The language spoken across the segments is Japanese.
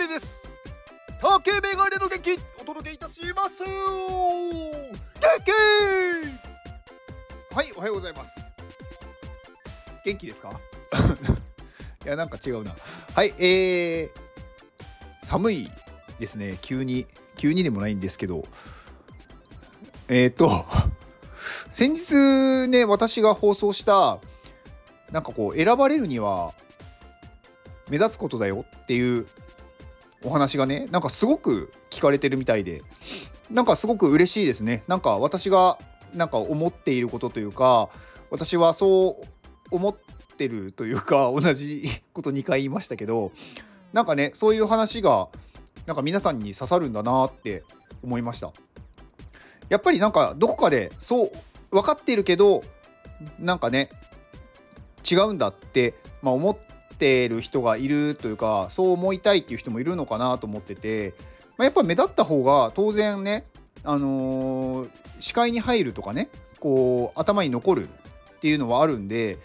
ガネです。竹メガネの元気お届けいたします。元気はいおはようございます元気ですかいやなんか違うな。はいえー、寒いですね。急に急にでもないんですけど。えっ、ー、と先日ね私が放送したなんかこう選ばれるには目立つことだよっていうお話がねなんかすごく聞かれてるみたいでなんかすごく嬉しいですね。なんか私がなんか思っていることというか私はそう思ってるというか 同じこと2回言いましたけどなんかねそういう話がなんか皆さんに刺さるんだなって思いました。やっぱりなんかどこかでそう分かっているけどなんかね違うんだって、まあ、思ってる人がいるというかそう思いたいっていう人もいるのかなと思ってて、まあ、やっぱ目立った方が当然ね、あのー、視界に入るとかねこう頭に残るっていうのはあるんで、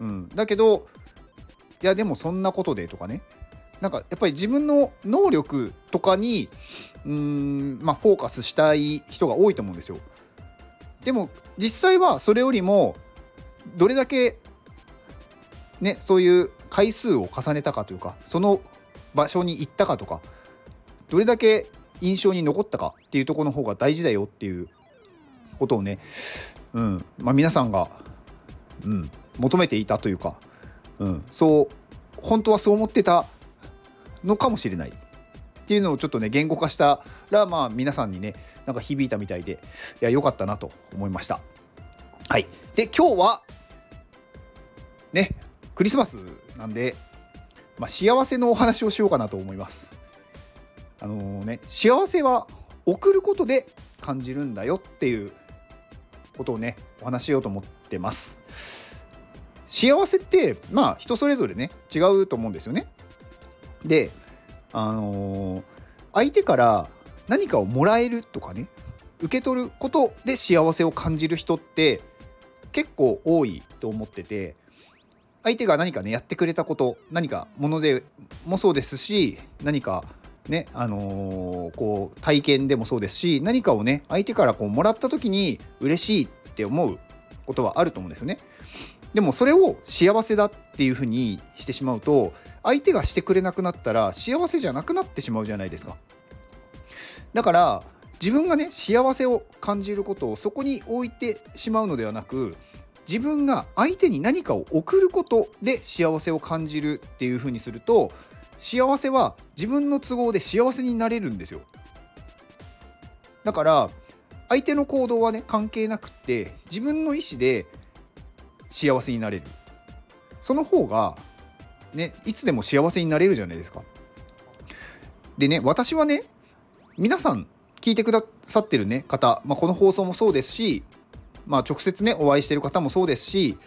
うん、だけどいやでもそんなことでとかねなんかやっぱり自分の能力とかにうんまあフォーカスしたい人が多いと思うんですよ。でも実際はそれよりもどれだけねそういう回数を重ねたかというかその場所に行ったかとかどれだけ印象に残ったかっていうところの方が大事だよっていうことをね、うんまあ、皆さんが、うん、求めていたというか、うん、そう本当はそう思ってたのかもしれないっていうのをちょっとね言語化したらまあ皆さんにねなんか響いたみたいでいや良かったなと思いました。はい、で今日はねクリスマスなんで、まあ、幸せのお話をしようかなと思います。あのー、ね、幸せは送ることで感じるんだよっていうことをね、お話ししようと思ってます。幸せって、まあ人それぞれね、違うと思うんですよね。で、あのー、相手から何かをもらえるとかね、受け取ることで幸せを感じる人って結構多いと思ってて相手が何かねやってくれたこと何かものでもそうですし何かねあのー、こう体験でもそうですし何かをね相手からこうもらった時に嬉しいって思うことはあると思うんですよね。でもそれを幸せだっていうふうにしてしまうと相手がしてくれなくなったら幸せじゃなくなってしまうじゃないですか。だから自分がね幸せを感じることをそこに置いてしまうのではなく自分が相手に何かを送ることで幸せを感じるっていう風にすると幸せは自分の都合で幸せになれるんですよ。だから相手の行動はね関係なくって自分の意思で幸せになれる。その方がねいつでも幸せになれるじゃないですか。でね私はね皆さん聞いてくださってるね方、まあ、この放送もそうですしまあ、直接ねお会いしてる方もそうですし、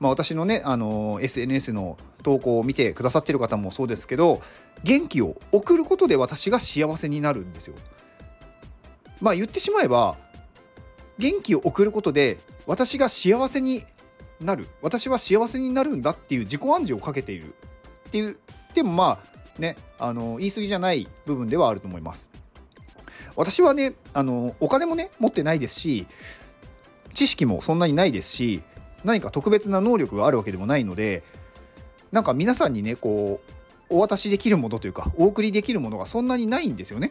まあ、私のねあの SNS の投稿を見てくださってる方もそうですけど元気を送ることで私が幸せになるんですよ。まあ言ってしまえば元気を送ることで私が幸せになる私は幸せになるんだっていう自己暗示をかけているっていうでもまあねあの言い過ぎじゃない部分ではあると思います。私はねあのお金もね持ってないですし知識もそんなにないですし何か特別な能力があるわけでもないのでなんか皆さんにねこうお渡しできるものというかお送りできるものがそんなにないんですよね。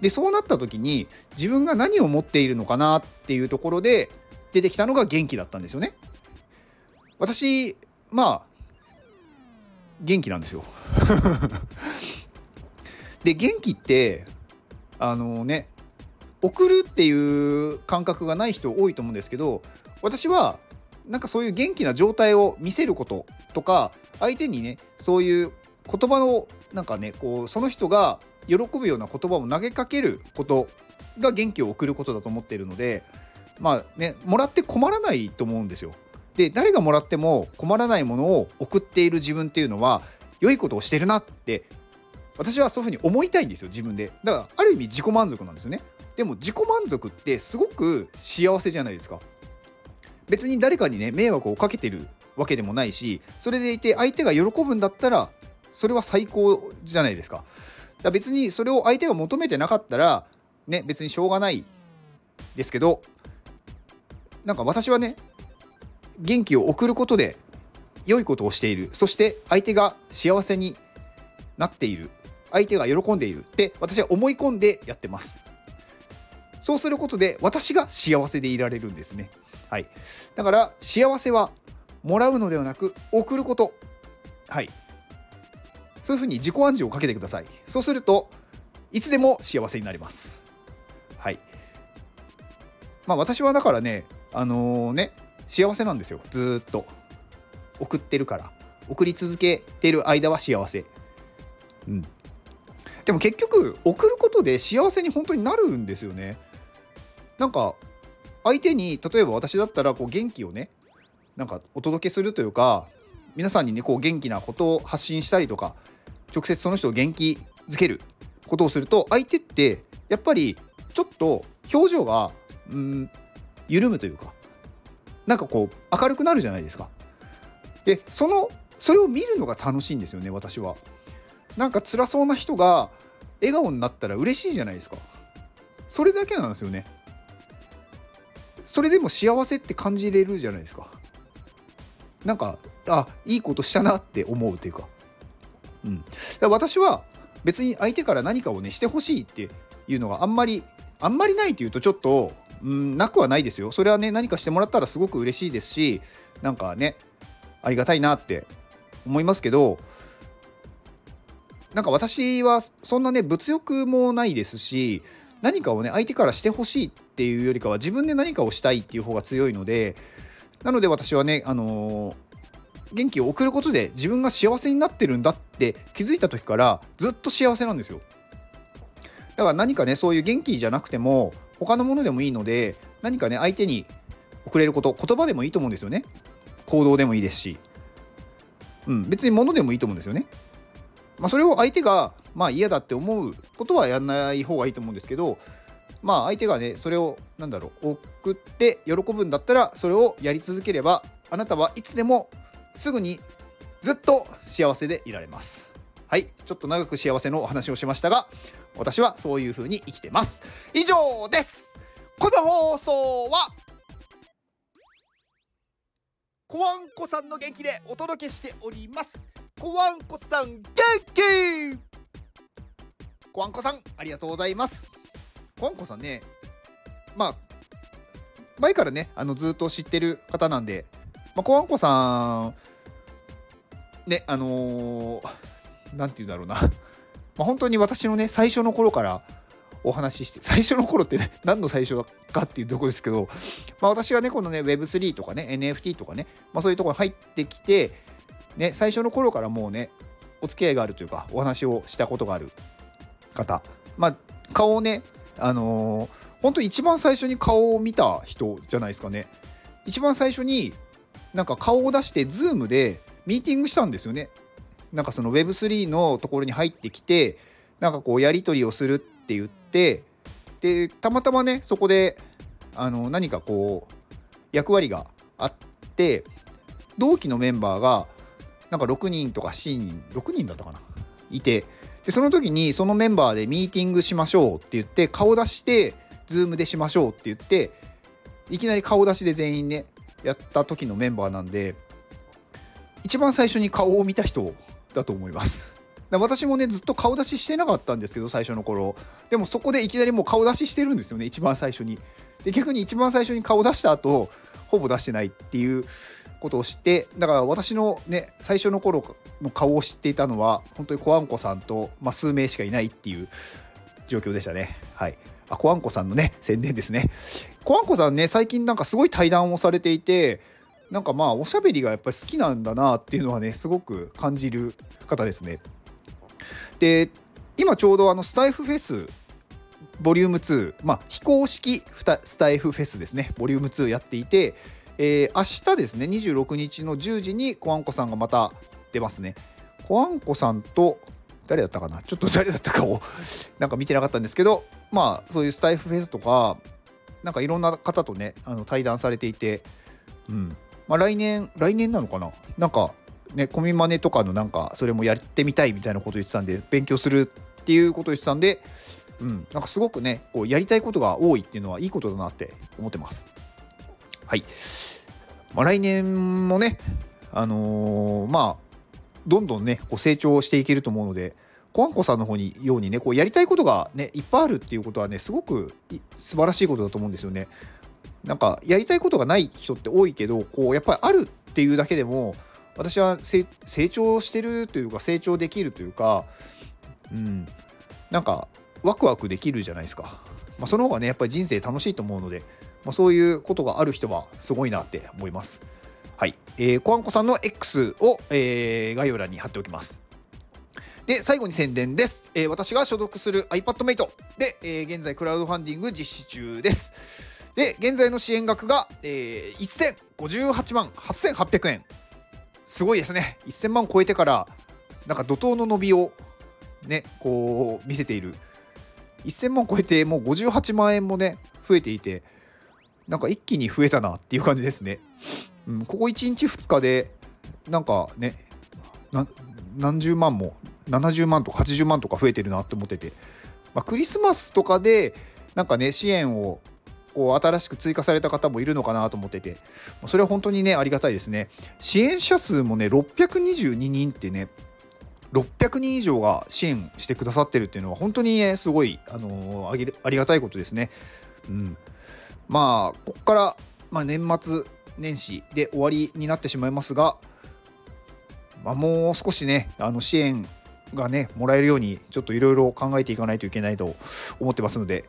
でそうなった時に自分が何を持っているのかなっていうところで出てきたのが元気だったんですよね。私まあ元気なんですよ。で元気ってあのね送るっていう感覚がない人多いと思うんですけど私はなんかそういう元気な状態を見せることとか相手にねそういう言葉のなんかねこうその人が喜ぶような言葉を投げかけることが元気を送ることだと思っているのでまあねもらって困らないと思うんですよ。で誰がもらっても困らないものを送っている自分っていうのは良いことをしてるなって私はそういうふうに思いたいんですよ自分でだからある意味自己満足なんですよねでも自己満足ってすごく幸せじゃないですか。別に誰かにね迷惑をかけてるわけでもないしそれでいて相手が喜ぶんだったらそれは最高じゃないですか。だ別にそれを相手が求めてなかったらね別にしょうがないですけどなんか私はね元気を送ることで良いことをしている。そして相手が幸せになっている。相手が喜んでいるって私は思い込んでやってます。そうすることで私が幸せでいられるんですね。はい。だから幸せはもらうのではなく送ること。はい。そういうふうに自己暗示をかけてください。そうするといつでも幸せになります。はい。まあ私はだからねあのー、ね幸せなんですよ。ずっと。送ってるから。送り続けてる間は幸せ。うん。でも結局送ることで幸せに本当になるんですよね。なんか相手に例えば私だったらこう元気をねなんかお届けするというか皆さんにねこう元気なことを発信したりとか直接その人を元気づけることをすると相手ってやっぱりちょっと表情がうん緩むというかなんかこう明るくなるじゃないですか。でそのそれを見るのが楽しいんですよね私は。なんか辛そうな人が笑顔になったら嬉しいじゃないですか。それだけなんですよね。それでも幸せって感じれるじゃないですか。なんかあいいことしたなって思うというか。うん、だ私は別に相手から何かをねしてほしいっていうのがあんまりあんまりないというとちょっと、うん、なくはないですよ。それはね何かしてもらったらすごく嬉しいですしなんかねありがたいなって思いますけどなんか私はそんなね物欲もないですし何かをね相手からしてほしいっていうよりかは自分で何かをしたいっていう方が強いのでなので私はねあのー、元気を送ることで自分が幸せになってるんだって気づいた時からずっと幸せなんですよ。だから何かねそういう元気じゃなくても他のものでもいいので何かね相手に送れること言葉でもいいと思うんですよね。行動でもいいですし。うん別に物でもいいと思うんですよね。まあそれを相手がまあ嫌だって思うことはやんない方がいいと思うんですけどまあ相手がねそれをなんだろう送って喜ぶんだったらそれをやり続ければあなたはいつでもすぐにずっと幸せでいられます。はいちょっと長く幸せのお話をしましたが私はそういう風に生きてます。以上です。この放送はコワンコさんの元気でお届けしております。コワンコさん元気コワンコさんありがとうございます。コワンコさんねまあ前からねあのずっと知ってる方なんで、まあ、コワンコさんねあのー、なんて言うんだろうな。まあ、本当に私のね最初の頃からお話しして最初の頃ってね 何の最初かっていうとこですけど、まあ、私がねこのね Web3 とかね NFT とかね、まあ、そういうところに入ってきてね最初の頃からもうねお付き合いがあるというかお話をしたことがある。方。まあ顔をねあのー、本当一番最初に顔を見た人じゃないですかね。一番最初になんか顔を出して Zoom でミーティングしたんですよね。なんかその Web3 のところに入ってきてなんかこうやり取りをするって言ってでたまたまねそこであの何かこう役割があって同期のメンバーがなんか6人とか7人6人だったかな。いてでその時にそのメンバーでミーティングしましょうって言って顔出してズームでしましょうって言っていきなり顔出しで全員ねやった時のメンバーなんで一番最初に顔を見た人だと思います。私もねずっと顔出ししてなかったんですけど最初の頃でもそこでいきなりもう顔出ししてるんですよね一番最初にで逆に一番最初に顔出した後ほぼ出してないっていうことを知ってだから私のね最初の頃の顔を知っていたのは本当にコアンコさんと、まあ、数名しかいないっていう状況でしたね。はい。あコアンコさんのね宣伝ですね。コアンコさんね最近なんかすごい対談をされていてなんかまあおしゃべりがやっぱり好きなんだなっていうのはねすごく感じる方ですね。で今ちょうどあのスタイフフェスボリューム2、まあ、非公式スタイフフェスですね。ボリューム2やっていて、えー、明日ですね26日の10時にコアンコさんがまた出ますね。コアンコさんと誰だったかな？ちょっと誰だったかを なんか見てなかったんですけどまあそういうスタイフフェスとかなんかいろんな方とねあの対談されていてうん。まあ、来年、来年なのかな？なんか、ね、コミマネとかのなんか、それもやってみたいみたいなこと言ってたんで、勉強するっていうこと言ってたんで、うん、なんかすごくねこうやりたいことが多いっていうのはいいことだなって思ってます。はい、まあ、来年もねあのー、まあどんどんねこう成長していけると思うのでコアンコさんの方にようにねこうやりたいことがねいっぱいあるっていうことはねすごく素晴らしいことだと思うんですよね。なんかやりたいことがない人って多いけどこうやっぱりあるっていうだけでも私は成長してるというか成長できるというかうん。なんかワクワクできるじゃないですか、まあ、その方がねやっぱり人生楽しいと思うので、まあ、そういうことがある人はすごいなって思いますはい、えー、コアンコさんの X を、えー、概要欄に貼っておきますで、最後に宣伝です。えー、私が所属する iPadMate で、えー、現在クラウドファンディング実施中です。で、現在の支援額が、えー、1058万8800円。すごいですね。1000万超えてから、なんか怒涛の伸びをね、こう見せている。1000万超えてもう58万円もね、増えていて、なんか一気に増えたなっていう感じですね。うん、ここ1日2日で、なんかね、何十万も70万とか80万とか増えてるなって思ってて、まあ、クリスマスとかでなんかね支援をこう新しく追加された方もいるのかなと思ってて。それは本当にねありがたいですね。支援者数もね622人ってね600人以上が支援してくださってるっていうのは本当に、ね、すごい、あのー、ありがたいことですね。うん、まあここから、まあ、年末年始で終わりになってしまいますが、まあ、もう少しねあの支援がねもらえるようにちょっといろいろ考えていかないといけないと思ってますので、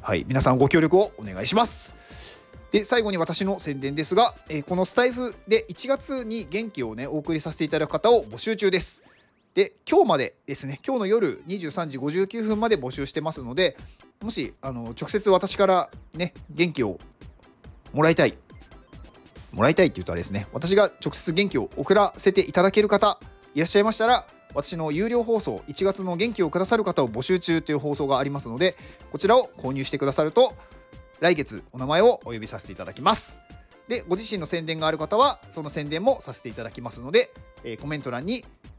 はい、皆さんご協力をお願いします。で最後に私の宣伝ですが、えー、このスタイフで1月に元気をねお送りさせていただく方を募集中です。で今日までですね今日の夜23時59分まで募集してますのでもしあの直接私からね元気をもらいたい。もらいたいって言うとあれですね。私が直接元気を送らせていただける方いらっしゃいましたら私の有料放送1月の元気をくださる方を募集中という放送がありますのでこちらを購入してくださると来月お名前をお呼びさせていただきます。でご自身の宣伝がある方はその宣伝もさせていただきますので、えー、コメント欄に